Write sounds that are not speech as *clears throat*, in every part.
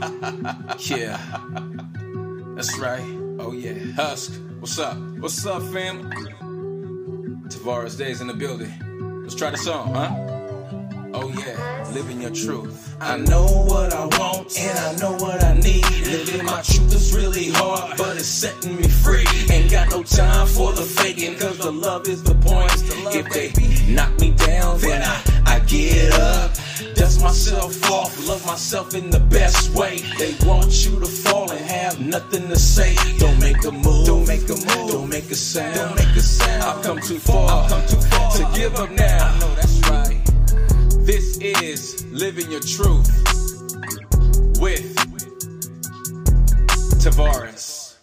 yeah. That's right. Oh yeah. Husk. What's up? What's up, fam? Tavares Days in the building. Let's try the song, huh? Oh yeah, living your truth. I know what I want and I know what I need. Living my truth is really hard, but it's setting me free. Ain't got no time for the faking, cause the love is the point. If they knock me down, then I, I get up. Dust myself off, love myself in the best way. They want you to fall and have nothing to say. Don't make a move, don't make a move, don't make a sound, don't make a sound. I've come too far, I've come too far to give up now. I know that's right. This is Living Your Truth with Tavares.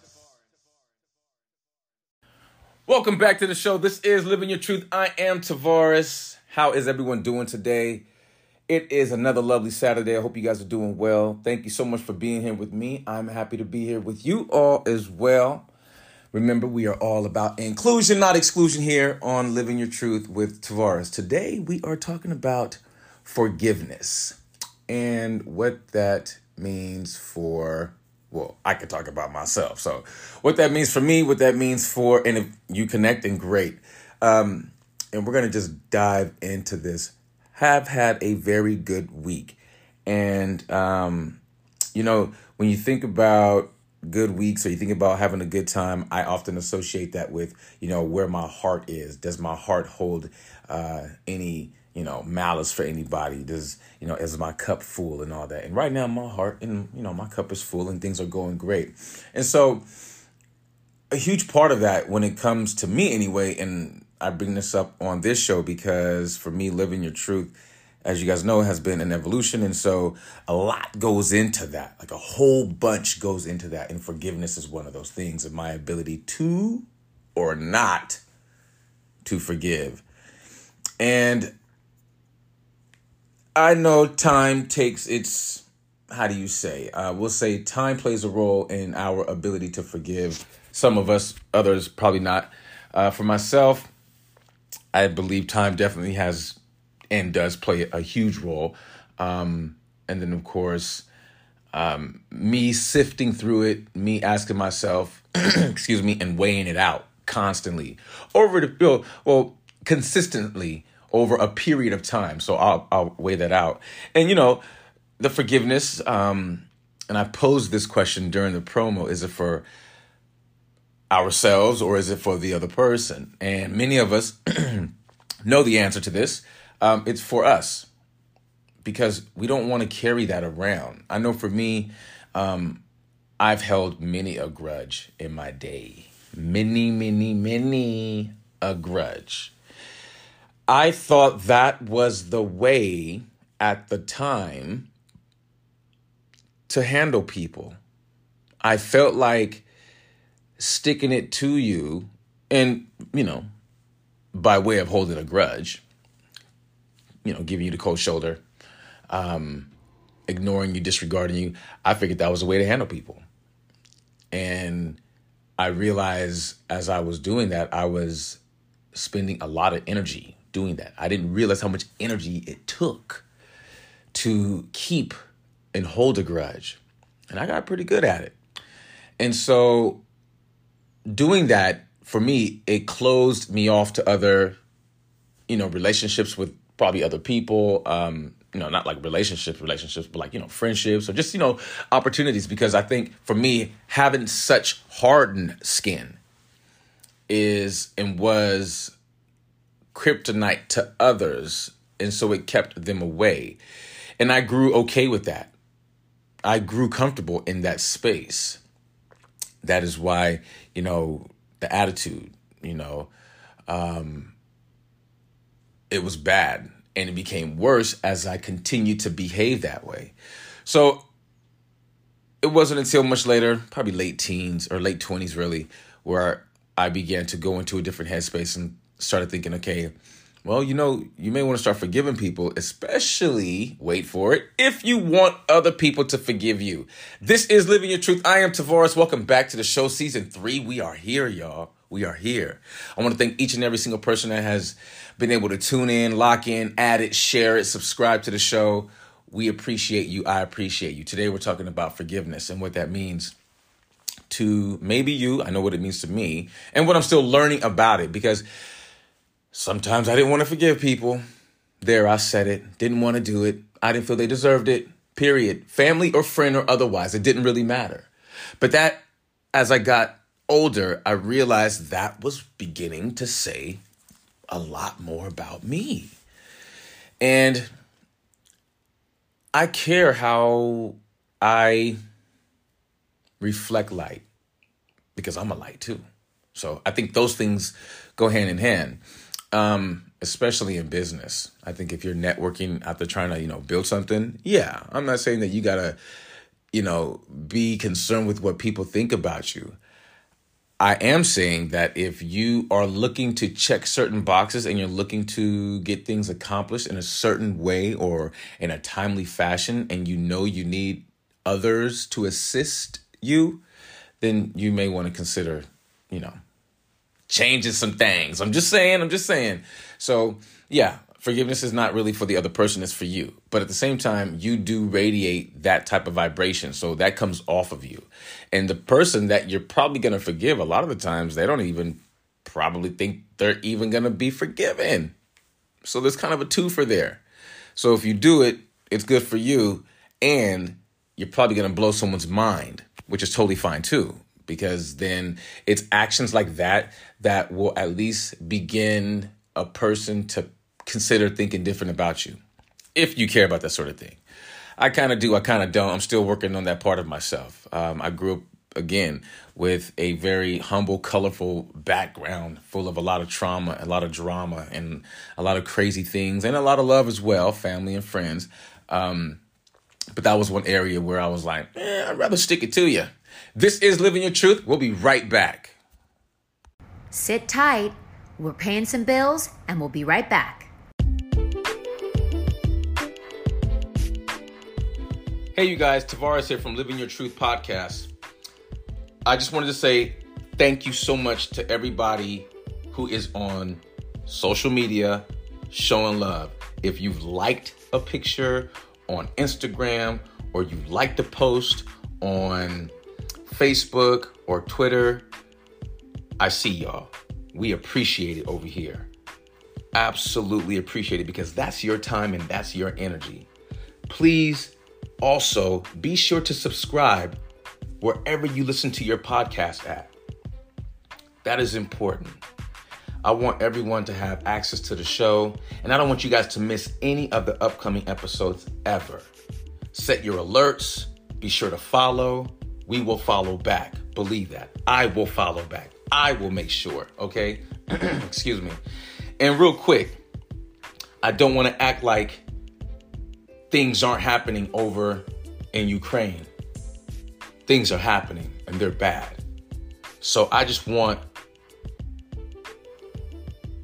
Welcome back to the show. This is Living Your Truth. I am Tavares. How is everyone doing today? It is another lovely Saturday. I hope you guys are doing well. Thank you so much for being here with me. I'm happy to be here with you all as well. Remember, we are all about inclusion, not exclusion here on Living Your Truth with Tavares. Today, we are talking about forgiveness and what that means for well i could talk about myself so what that means for me what that means for and if you connecting great um and we're gonna just dive into this. Have had a very good week. And um you know when you think about good weeks or you think about having a good time i often associate that with you know where my heart is. Does my heart hold uh any you know malice for anybody? Does you know is my cup full and all that? And right now my heart and you know my cup is full and things are going great. And so a huge part of that when it comes to me anyway and i bring this up on this show because for me living your truth as you guys know has been an evolution and so a lot goes into that like a whole bunch goes into that and forgiveness is one of those things of my ability to or not to forgive and I know time takes its, how do you say? Uh, we'll say time plays a role in our ability to forgive. Some of us, others probably not. Uh, for myself, I believe time definitely has and does play a huge role. Um, and then, of course, um, me sifting through it, me asking myself, *clears throat* excuse me, and weighing it out constantly over the, well, consistently over a period of time. So I'll I'll weigh that out. And you know, the forgiveness. Um, and I posed this question during the promo: Is it for ourselves or is it for the other person? And many of us *clears throat* know the answer to this. Um, it's for us because we don't want to carry that around. I know for me, um, I've held many a grudge in my day. Many, many, many a grudge. I thought that was the way at the time to handle people. I felt like sticking it to you and, you know, by way of holding a grudge, you know, giving you the cold shoulder, um, ignoring you, disregarding you. I figured that was a way to handle people. And I realized as I was doing that, I was spending a lot of energy doing that. I didn't realize how much energy it took to keep and hold a grudge. And I got pretty good at it. And so doing that for me, it closed me off to other, you know, relationships with probably other people. Um, you know, not like relationships, relationships, but like, you know, friendships or just, you know, opportunities. Because I think for me, having such hardened skin is and was kryptonite to others, and so it kept them away. And I grew okay with that. I grew comfortable in that space. That is why, you know, the attitude, you know, um, it was bad and it became worse as I continued to behave that way. So it wasn't until much later, probably late teens or late 20s, really, where I began to go into a different headspace and started thinking, okay, well, you know, you may want to start forgiving people, especially, wait for it, if you want other people to forgive you. This is Living Your Truth. I am Tavares. Welcome back to the show, season three. We are here, y'all. We are here. I want to thank each and every single person that has been able to tune in, lock in, add it, share it, subscribe to the show. we appreciate you. I appreciate you. Today we're talking about forgiveness and what that means to maybe you. I know what it means to me and what I'm still learning about it because sometimes I didn't want to forgive people. There, I said it. Didn't want to do it. I didn't feel they deserved it. Period. Family or friend or otherwise, it didn't really matter. But that, as I got older, I realized that was beginning to say a lot more about me. And I care how I reflect light because I'm a light too. So I think those things go hand in hand, um, especially in business. I think if you're networking after trying to, you know, build something, yeah, I'm not saying that you gotta, you know, be concerned with what people think about you. I am saying that if you are looking to check certain boxes and you're looking to get things accomplished in a certain way or in a timely fashion, and you know you need others to assist you, then you may want to consider, you know, changing some things. I'm just saying, I'm just saying. So, yeah, forgiveness is not really for the other person, it's for you. But at the same time, you do radiate that type of vibration. So that comes off of you. And the person that you're probably going to forgive, a lot of the times, they don't even probably think they're even going to be forgiven. So there's kind of a two for there. So if you do it, it's good for you. And you're probably going to blow someone's mind which is totally fine too, because then it's actions like that that will at least begin a person to consider thinking different about you, if you care about that sort of thing. I kind of do, I kind of don't. I'm still working on that part of myself. Um, I grew up again with a very humble, colorful background full of a lot of trauma, a lot of drama, and a lot of crazy things, and a lot of love as well, family and friends. Um, but that was one area where I was like, eh, I'd rather stick it to you. This is Living Your Truth. We'll be right back. Sit tight. We're paying some bills and we'll be right back. Hey, you guys, Tavares here from Living Your Truth podcast. I just wanted to say thank you so much to everybody who is on social media showing love. If you've liked a picture on Instagram or you liked a post on Facebook or Twitter, I see y'all. We appreciate it over here. Absolutely appreciate it because that's your time and that's your energy. Please also be sure to subscribe wherever you listen to your podcast at. That is important. I want everyone to have access to the show, and I don't want you guys to miss any of the upcoming episodes ever. Set your alerts, be sure to follow. We will follow back. Believe that. I will follow back. I will make sure, okay? *clears throat* Excuse me. And real quick, I don't want to act like things aren't happening over in Ukraine. Things are happening and they're bad. So I just want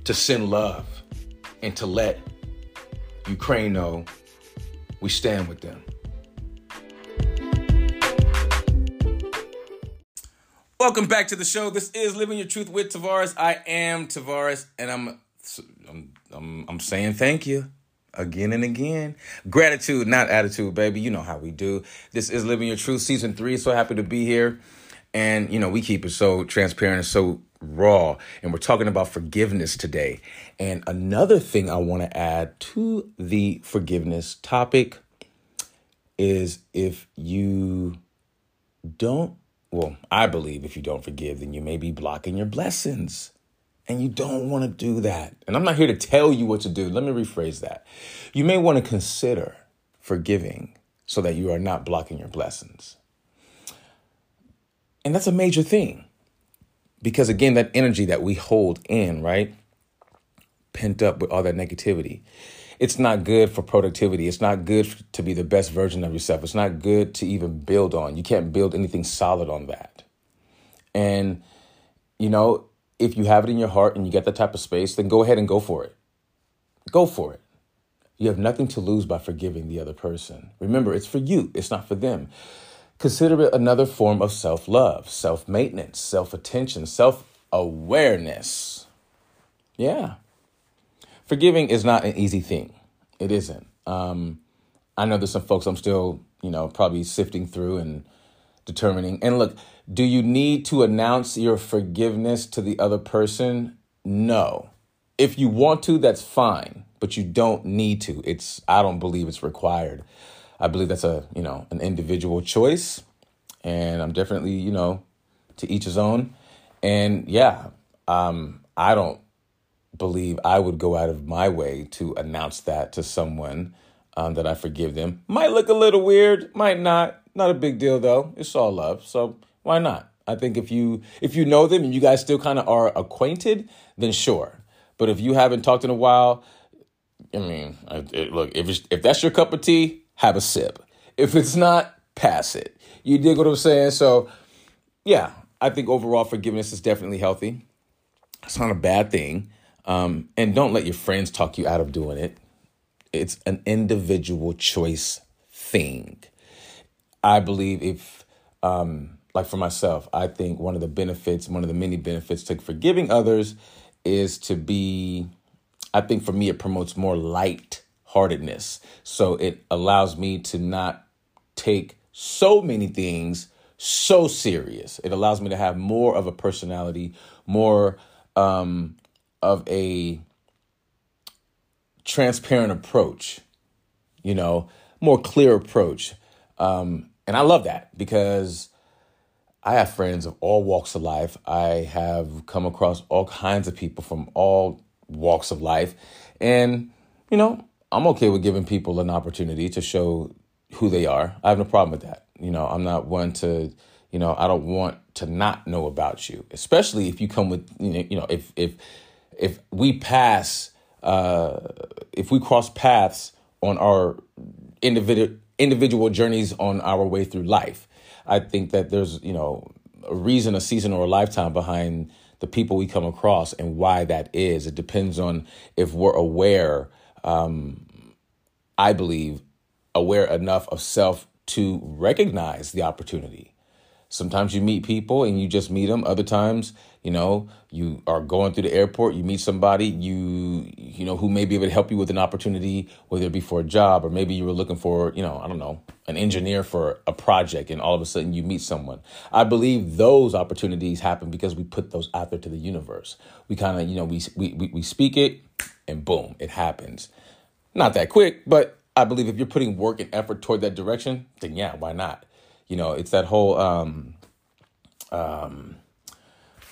to send love and to let Ukraine know we stand with them. Welcome back to the show. This is Living Your Truth with Tavares. I am Tavares, and I'm I'm I'm, I'm saying thank you again and again. Gratitude, not attitude, baby. You know how we do. This is Living Your Truth, season three. So happy to be here. And, you know, we keep it so transparent and so raw. And we're talking about forgiveness today. And another thing I want to add to the forgiveness topic is if you don't, well, I believe if you don't forgive, then you may be blocking your blessings. And you don't want to do that. And I'm not here to tell you what to do. Let me rephrase that. You may want to consider forgiving so that you are not blocking your blessings. And that's a major thing. Because again, that energy that we hold in, right? Pent up with all that negativity. It's not good for productivity. It's not good to be the best version of yourself. It's not good to even build on. You can't build anything solid on that. And, you know, if you have it in your heart and you get that type of space, then go ahead and go for it. Go for it. You have nothing to lose by forgiving the other person. Remember, it's for you, it's not for them. Consider it another form of self love, self maintenance, self attention, self awareness. Yeah. Forgiving is not an easy thing. It isn't. Um, I know there's some folks I'm still, you know, probably sifting through and determining. And look, do you need to announce your forgiveness to the other person? No. If you want to, that's fine, but you don't need to. It's I don't believe it's required. I believe that's a, you know, an individual choice. And I'm definitely, you know, to each his own. And yeah, um, I don't believe I would go out of my way to announce that to someone um, that I forgive them. Might look a little weird, might not. Not a big deal though. It's all love, so why not? I think if you if you know them and you guys still kind of are acquainted, then sure. But if you haven't talked in a while, I mean, it, look if it's, if that's your cup of tea, have a sip. If it's not, pass it. You dig what I'm saying? So, yeah, I think overall forgiveness is definitely healthy. It's not a bad thing. Um, and don't let your friends talk you out of doing it. It's an individual choice thing. I believe if, um, like for myself, I think one of the benefits, one of the many benefits to forgiving others is to be, I think for me, it promotes more light heartedness. So it allows me to not take so many things so serious. It allows me to have more of a personality, more um, of a transparent approach, you know, more clear approach. Um, and I love that because I have friends of all walks of life. I have come across all kinds of people from all walks of life. And, you know, I'm okay with giving people an opportunity to show who they are. I have no problem with that. You know, I'm not one to, you know, I don't want to not know about you, especially if you come with, you know, if if if we pass, uh, if we cross paths on our individual individual journeys on our way through life. I think that there's, you know, a reason, a season, or a lifetime behind the people we come across and why that is. It depends on if we're aware, um, I believe, aware enough of self to recognize the opportunity. Sometimes you meet people and you just meet them. Other times, you know, you are going through the airport, you meet somebody, you you know, who may be able to help you with an opportunity, whether it be for a job or maybe you were looking for, you know, I don't know, an engineer for a project and all of a sudden you meet someone. I believe those opportunities happen because we put those out there to the universe. We kind of, you know, we, we we speak it and boom, it happens. Not that quick, but I believe if you're putting work and effort toward that direction, then yeah, why not? You know, it's that whole um, um,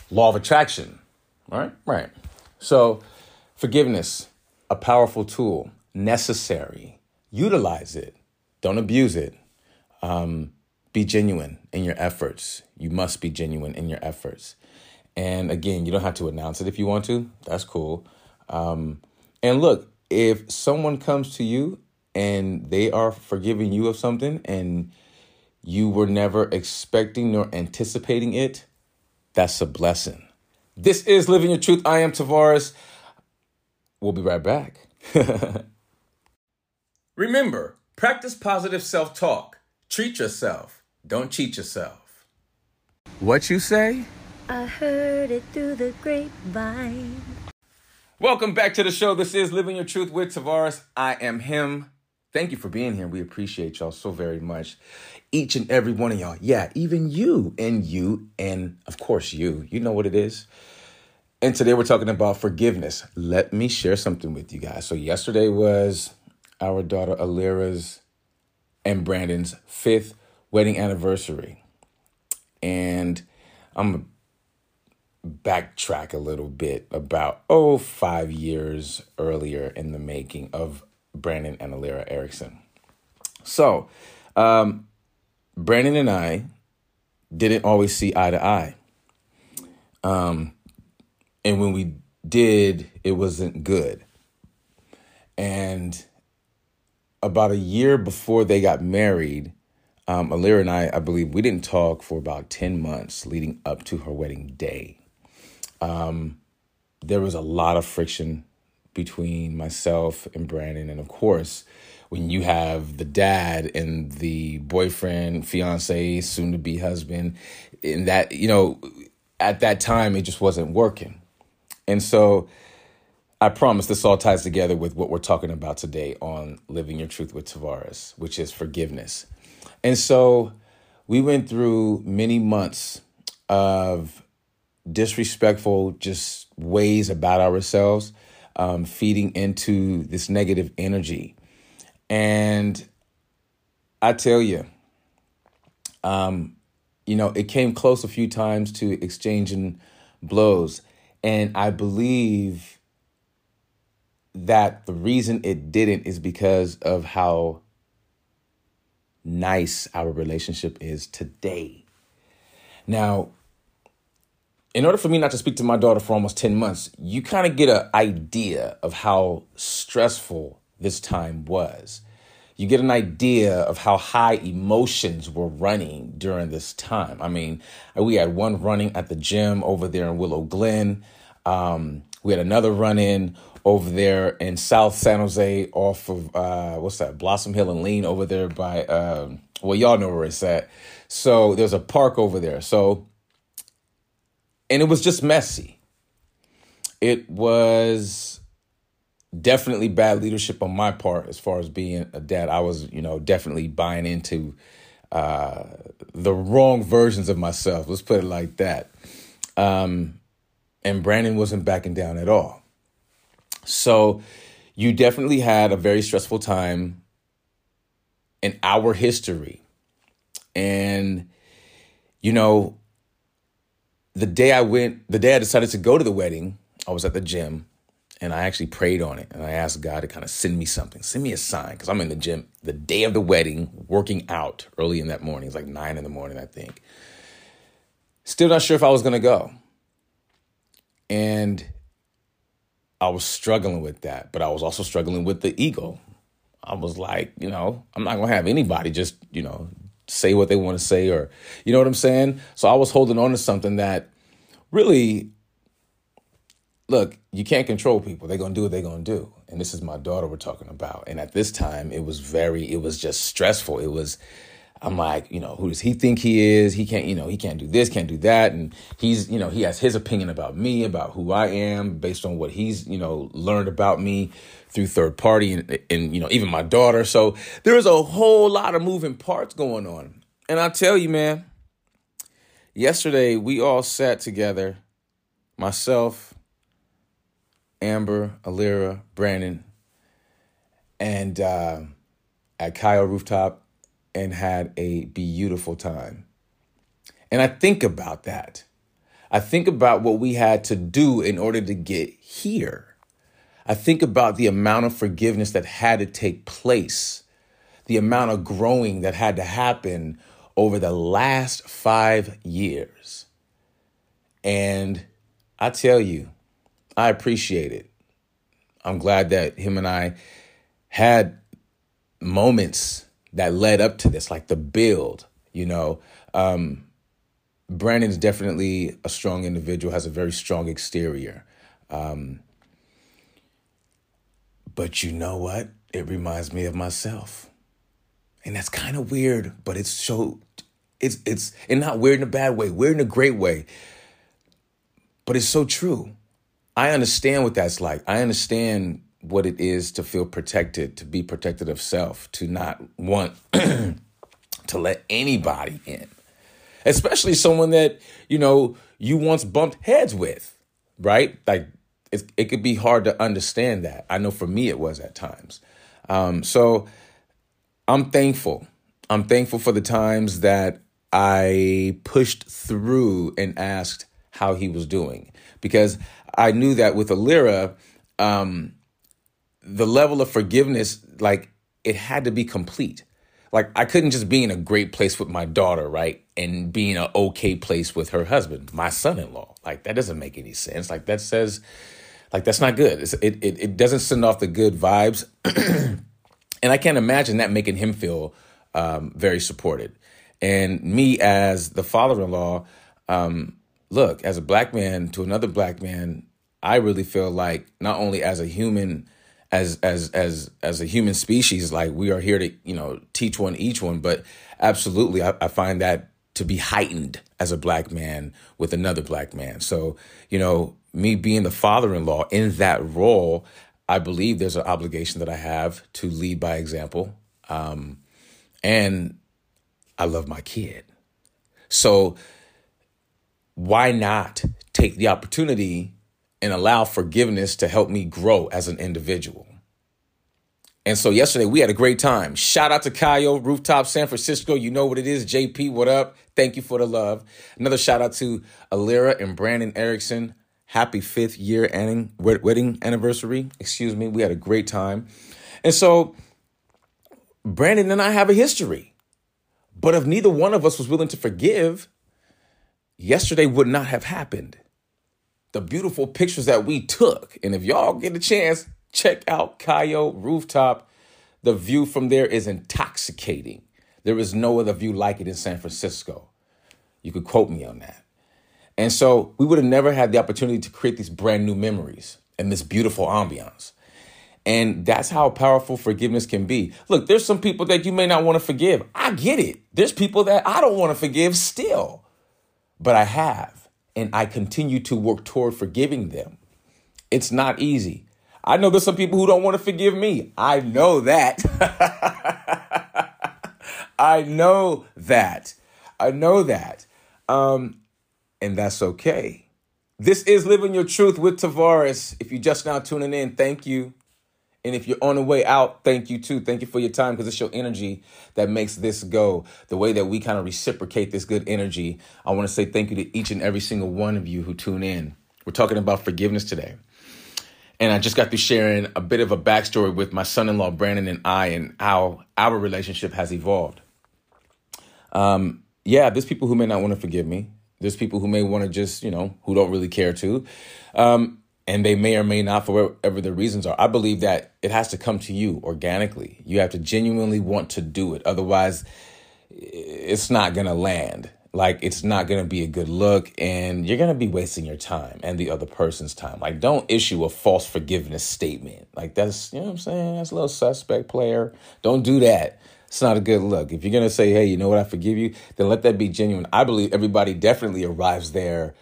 law of attraction, right? Right. So, forgiveness, a powerful tool, necessary. Utilize it. Don't abuse it. Um, be genuine in your efforts. You must be genuine in your efforts. And again, you don't have to announce it if you want to. That's cool. Um, and look, if someone comes to you and they are forgiving you of something and you were never expecting nor anticipating it, that's a blessing. This is Living Your Truth. I am Tavares. We'll be right back. *laughs* Remember, practice positive self talk. Treat yourself. Don't cheat yourself. What you say? I heard it through the grapevine. Welcome back to the show. This is Living Your Truth with Tavares. I am him. Thank you for being here. We appreciate y'all so very much. Each and every one of y'all. Yeah, even you and you, and of course you. You know what it is. And today we're talking about forgiveness. Let me share something with you guys. So, yesterday was our daughter Alira's and Brandon's fifth wedding anniversary. And I'm gonna backtrack a little bit about oh five years earlier in the making of Brandon and Alira Erickson. So, um, Brandon and I didn't always see eye to eye. Um, and when we did, it wasn't good. And about a year before they got married, um, Alira and I, I believe, we didn't talk for about 10 months leading up to her wedding day um, there was a lot of friction between myself and Brandon. And of course, when you have the dad and the boyfriend, fiance, soon to be husband, and that, you know, at that time, it just wasn't working. And so I promise this all ties together with what we're talking about today on Living Your Truth with Tavares, which is forgiveness. And so we went through many months of disrespectful just ways about ourselves, um, feeding into this negative energy. And I tell you, um, you know, it came close a few times to exchanging blows. And I believe that the reason it didn't is because of how nice our relationship is today. Now, in order for me not to speak to my daughter for almost 10 months, you kind of get an idea of how stressful this time was. You get an idea of how high emotions were running during this time. I mean, we had one running at the gym over there in Willow Glen. Um, we had another run in over there in South San Jose off of uh, what's that Blossom Hill and Lean over there by um, well y'all know where it's at. So there's a park over there. So and it was just messy. It was definitely bad leadership on my part as far as being a dad. I was, you know, definitely buying into uh, the wrong versions of myself. Let's put it like that. Um, and Brandon wasn't backing down at all. So you definitely had a very stressful time in our history. And, you know, the day I went, the day I decided to go to the wedding, I was at the gym and I actually prayed on it and I asked God to kind of send me something, send me a sign because I'm in the gym the day of the wedding, working out early in that morning. It's like nine in the morning, I think. Still not sure if I was going to go. And I was struggling with that, but I was also struggling with the ego. I was like, you know, I'm not going to have anybody just, you know, say what they want to say or, you know what I'm saying? So I was holding on to something that really, look, you can't control people. They're going to do what they're going to do. And this is my daughter we're talking about. And at this time, it was very, it was just stressful. It was, I'm like, you know, who does he think he is? He can't, you know, he can't do this, can't do that. And he's, you know, he has his opinion about me, about who I am based on what he's, you know, learned about me through third party and, and you know, even my daughter. So there is a whole lot of moving parts going on. And I tell you, man, yesterday we all sat together, myself, Amber, Alira, Brandon, and uh, at Kaiyo Rooftop and had a beautiful time. And I think about that. I think about what we had to do in order to get here. I think about the amount of forgiveness that had to take place, the amount of growing that had to happen over the last five years. And I tell you, I appreciate it. I'm glad that him and I had moments that led up to this, like the build, you know. Um, Brandon's definitely a strong individual, has a very strong exterior. Um, but you know what? It reminds me of myself. And that's kind of weird, but it's so it's it's and not weird in a bad way, weird in a great way. But it's so true. I understand what that's like. I understand what it is to feel protected, to be protected of self, to not want *clears throat* to let anybody in, especially someone that, you know, you once bumped heads with, right? Like it, it could be hard to understand that. I know for me it was at times. Um, so I'm thankful. I'm thankful for the times that I pushed through and asked how he was doing because I knew that with Alira, um, the level of forgiveness, like it had to be complete. Like I couldn't just be in a great place with my daughter, right? And be in an okay place with her husband, my son-in-law. Like that doesn't make any sense. Like that says, like that's not good. It's, it, it it doesn't send off the good vibes, *clears throat* and I can't imagine that making him feel um, very supported. And me as the father-in-law, um, look, as a black man to another black man, I really feel like not only as a human as as as as a human species like we are here to you know teach one each one but absolutely I, I, find that to be heightened as a black man with another black man so you know me being the father in law in that role, I believe there's an obligation that I have to lead by example. Um, and I love my kid. So why not take the opportunity and allow forgiveness to help me grow as an individual? And so yesterday we had a great time. Shout out to Kaiyo, Rooftop San Francisco. You know what it is. JP, what up? Thank you for the love. Another shout out to Alira and Brandon Erickson. Happy fifth year wedding anniversary. Excuse me. We had a great time. And so Brandon and I have a history. But if neither one of us was willing to forgive, yesterday would not have happened. The beautiful pictures that we took. And if y'all get a chance, Check out Kaiyo Rooftop. The view from there is intoxicating. There is no other view like it in San Francisco. You could quote me on that. And so we would have never had the opportunity to create these brand new memories and this beautiful ambiance. And that's how powerful forgiveness can be. Look, there's some people that you may not want to forgive. I get it. There's people that I don't want to forgive still, but I have. And I continue to work toward forgiving them. It's not easy. I know there's some people who don't want to forgive me. I know that. *laughs* I know that. I know that. Um, and that's okay. This is Living Your Truth with Tavares. If you're just now tuning in, thank you. And if you're on the way out, thank you too. Thank you for your time because it's your energy that makes this go. The way that we kind of reciprocate this good energy. I want to say thank you to each and every single one of you who tune in. We're talking about forgiveness today. And I just got through sharing a bit of a backstory with my son in law, Brandon, and I, and how our relationship has evolved. Um, yeah, there's people who may not want to forgive me. There's people who may want to just, you know, who don't really care to. Um, and they may or may not for whatever the reasons are. I believe that it has to come to you organically. You have to genuinely want to do it. Otherwise, it's not going to land. Like it's not going to be a good look and you're going to be wasting your time and the other person's time. Like don't issue a false forgiveness statement. Like that's you know what i'm saying? That's a little suspect player. Don't do that. It's not a good look. If you're going to say hey you know what? I forgive you then let that be genuine. I believe everybody definitely arrives there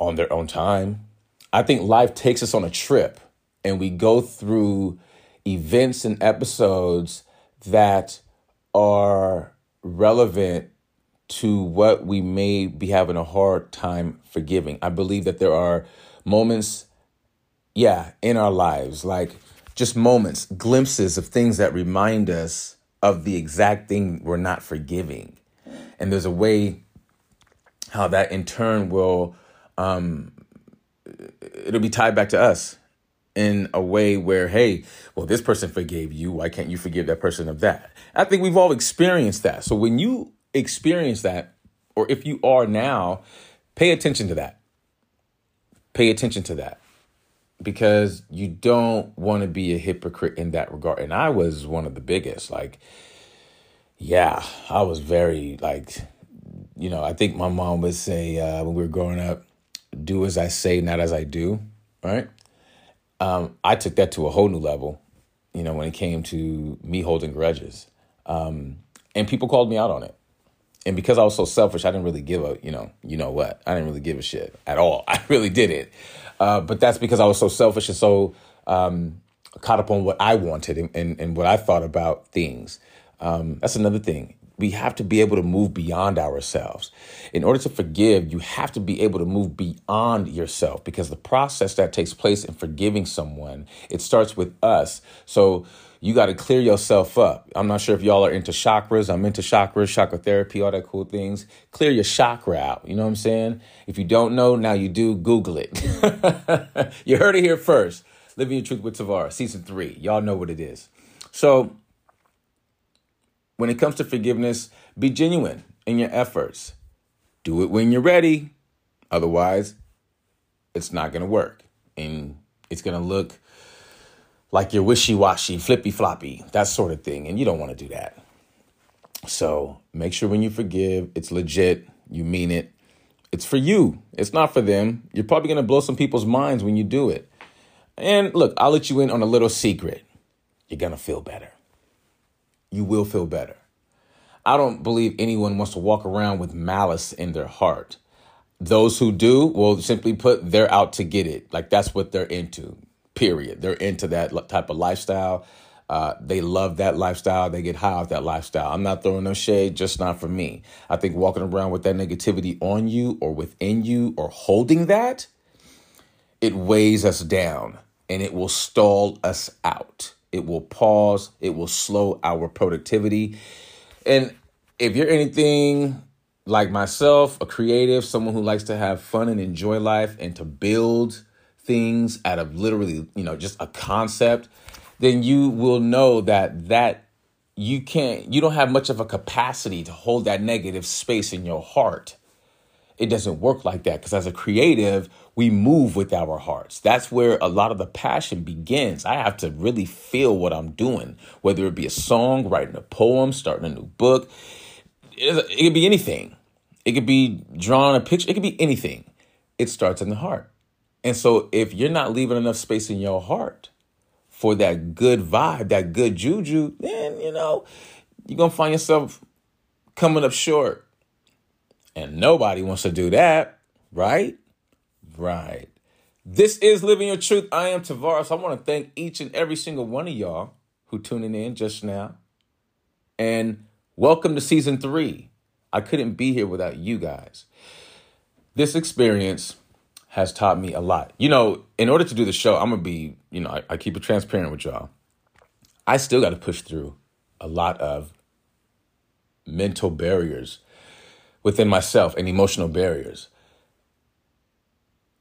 on their own time i think life takes us on a trip and we go through events and episodes that are relevant to what we may be having a hard time forgiving. I believe that there are moments, yeah, in our lives, like just moments, glimpses of things that remind us of the exact thing we're not forgiving. And there's a way how that in turn will, um, it'll be tied back to us in a way where, hey, well, this person forgave you. Why can't you forgive that person of that? I think we've all experienced that. So when you experience that, or if you are now, pay attention to that. Pay attention to that because you don't want to be a hypocrite in that regard. And I was one of the biggest. Like, yeah, I was very, like, you know, I think my mom would say uh, when we were growing up, do as I say, not as I do, right? Um, I took that to a whole new level, you know, when it came to me holding grudges. Um, and people called me out on it and because I was so selfish, I didn't really give a, you know, you know what? I didn't really give a shit at all. *laughs* I really didn't. Uh, but that's because I was so selfish and so um, caught up on what I wanted and, and, and what I thought about things. Um, that's another thing. We have to be able to move beyond ourselves. In order to forgive, you have to be able to move beyond yourself because the process that takes place in forgiving someone, it starts with us. So you got to clear yourself up. I'm not sure if y'all are into chakras. I'm into chakras, chakra therapy, all that cool things. Clear your chakra out. You know what I'm saying? If you don't know, now you do. Google it. *laughs* you heard it here first. Living Your Truth with Tavares, season three. Y'all know what it is. So, when it comes to forgiveness, be genuine in your efforts. Do it when you're ready. Otherwise, it's not going to work. And it's going to look like you're wishy washy, flippy floppy, that sort of thing. And you don't want to do that. So make sure when you forgive, it's legit, you mean it. It's for you, it's not for them. You're probably going to blow some people's minds when you do it. And look, I'll let you in on a little secret. You're going to feel better. You will feel better. I don't believe anyone wants to walk around with malice in their heart. those who do will simply put they're out to get it. Like that's what they're into. Period. They're into that type of lifestyle. Uh, they love that lifestyle. They get high off that lifestyle. I'm not throwing no shade, just not for me. I think walking around with that negativity on you or within you or holding that, it weighs us down and it will stall us out. It will pause. It will slow our productivity. And if you're anything like myself, a creative, someone who likes to have fun and enjoy life and to build things out of literally, you know, just a concept, then you will know that that you can't you don't have much of a capacity to hold that negative space in your heart. It doesn't work like that because as a creative, we move with our hearts. That's where a lot of the passion begins. I have to really feel what I'm doing, whether it be a song, writing a poem, starting a new book. It it could be anything. It could be drawing a picture. It could be anything. It starts in the heart. And so if you're not leaving enough space in your heart for that good vibe, that good juju, then, you know, you're going to find yourself coming up short. And nobody wants to do that, right? Right. This is Living Your Truth. I am Tavares. I want to thank each and every single one of y'all who tuning in just now. And welcome to season three. I couldn't be here without you guys. This experience has taught me a lot. You know, in order to do the show, I'm gonna be, you know, I, I keep it transparent with y'all. I still got to push through a lot of mental barriers within myself and emotional barriers.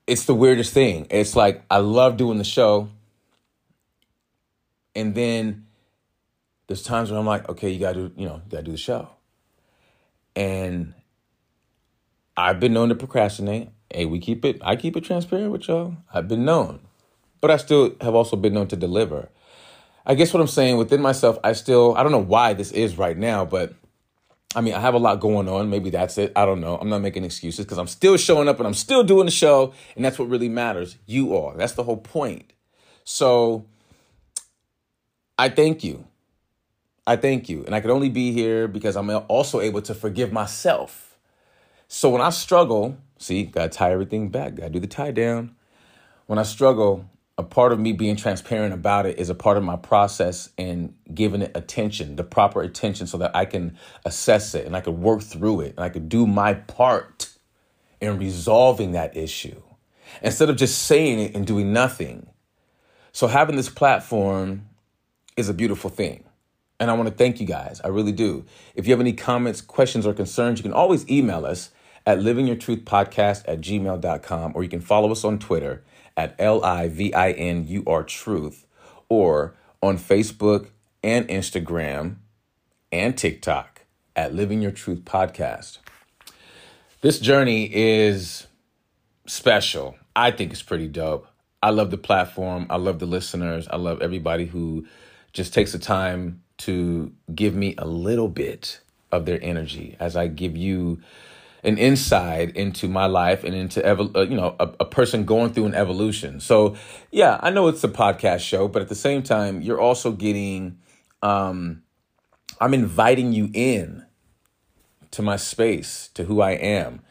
It's the weirdest thing. It's like I love doing the show, and then there's times when I'm like, okay, you gotta do, you know, you gotta do the show. And I've been known to procrastinate. Hey, we keep it, I keep it transparent with y'all. I've been known. But I still have also been known to deliver. I guess what I'm saying within myself, I still, I don't know why this is right now, but I mean, I have a lot going on. Maybe that's it. I don't know. I'm not making excuses because I'm still showing up and I'm still doing the show. And that's what really matters. You are. That's the whole point. So I thank you. I thank you. And I could only be here because I'm also able to forgive myself. So when I struggle, see, gotta tie everything back, gotta do the tie down. When I struggle, a part of me being transparent about it is a part of my process and giving it attention, the proper attention, so that I can assess it and I can work through it and I can do my part in resolving that issue instead of just saying it and doing nothing. So having this platform is a beautiful thing. And I want to thank you guys. I really do. If you have any comments, questions, or concerns, you can always email us at livingyourtruthpodcast at gmail.com or you can follow us on Twitter at L I V I N U R Truth or on Facebook and Instagram and TikTok at Living Your Truth Podcast. This journey is special. I think it's pretty dope. I love the platform. I love the listeners. I love everybody who just takes the time to give me a little bit of their energy as I give you an insight into my life and into evol- uh, you know a, a person going through an evolution. So yeah, I know it's a podcast show, but at the same time, you're also getting. Um, I'm inviting you in to my space, to who I am,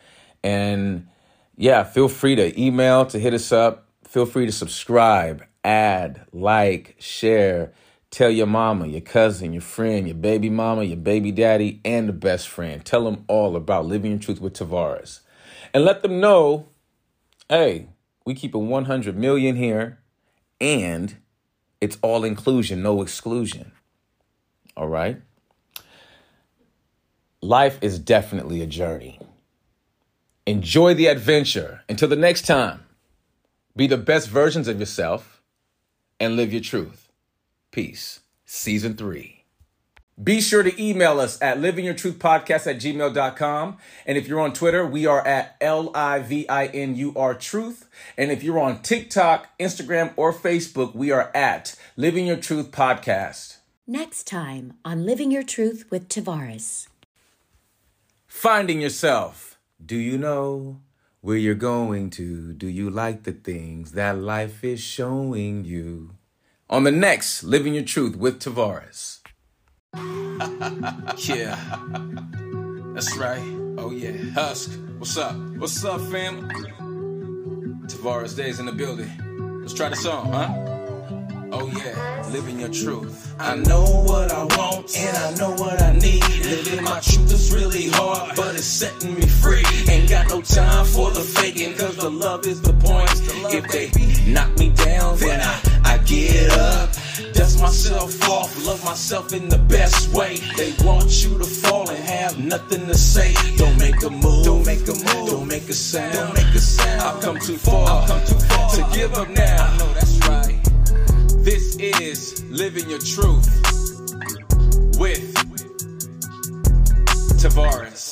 and yeah, feel free to email to hit us up. Feel free to subscribe, add, like, share. Tell your mama, your cousin, your friend, your baby mama, your baby daddy, and the best friend. Tell them all about Living Your Truth with Tavares. And let them know hey, we keep it 100 million here, and it's all inclusion, no exclusion. All right? Life is definitely a journey. Enjoy the adventure. Until the next time, be the best versions of yourself and live your truth. Peace. Season 3. Be sure to email us at livingyourtruthpodcast at gmail.com. And if you're on Twitter, we are at L I V I N U R Truth. And if you're on TikTok, Instagram, or Facebook, we are at Living Your Truth Podcast. Next time on Living Your Truth with Tavares. Finding yourself. Do you know where you're going to? Do you like the things that life is showing you? On the next Living Your Truth with Tavares. *laughs* Yeah, that's right. Oh yeah, Husk. What's up? What's up, fam? Tavares Days in the building. Let's try the song, huh? Oh yeah, living your truth. I know what I want and I know what I need. Living my truth is really hard, but it's setting me free. Ain't got no time for the faking, cause the love is the point. If they knock me down, then I, I get up. Dust myself off, love myself in the best way. They want you to fall and have nothing to say. Don't make a move, don't make a move, don't make a sound, don't make a sound. I've come too far, I've come too far to give up now. I know that's right. This is Living Your Truth with Tavares.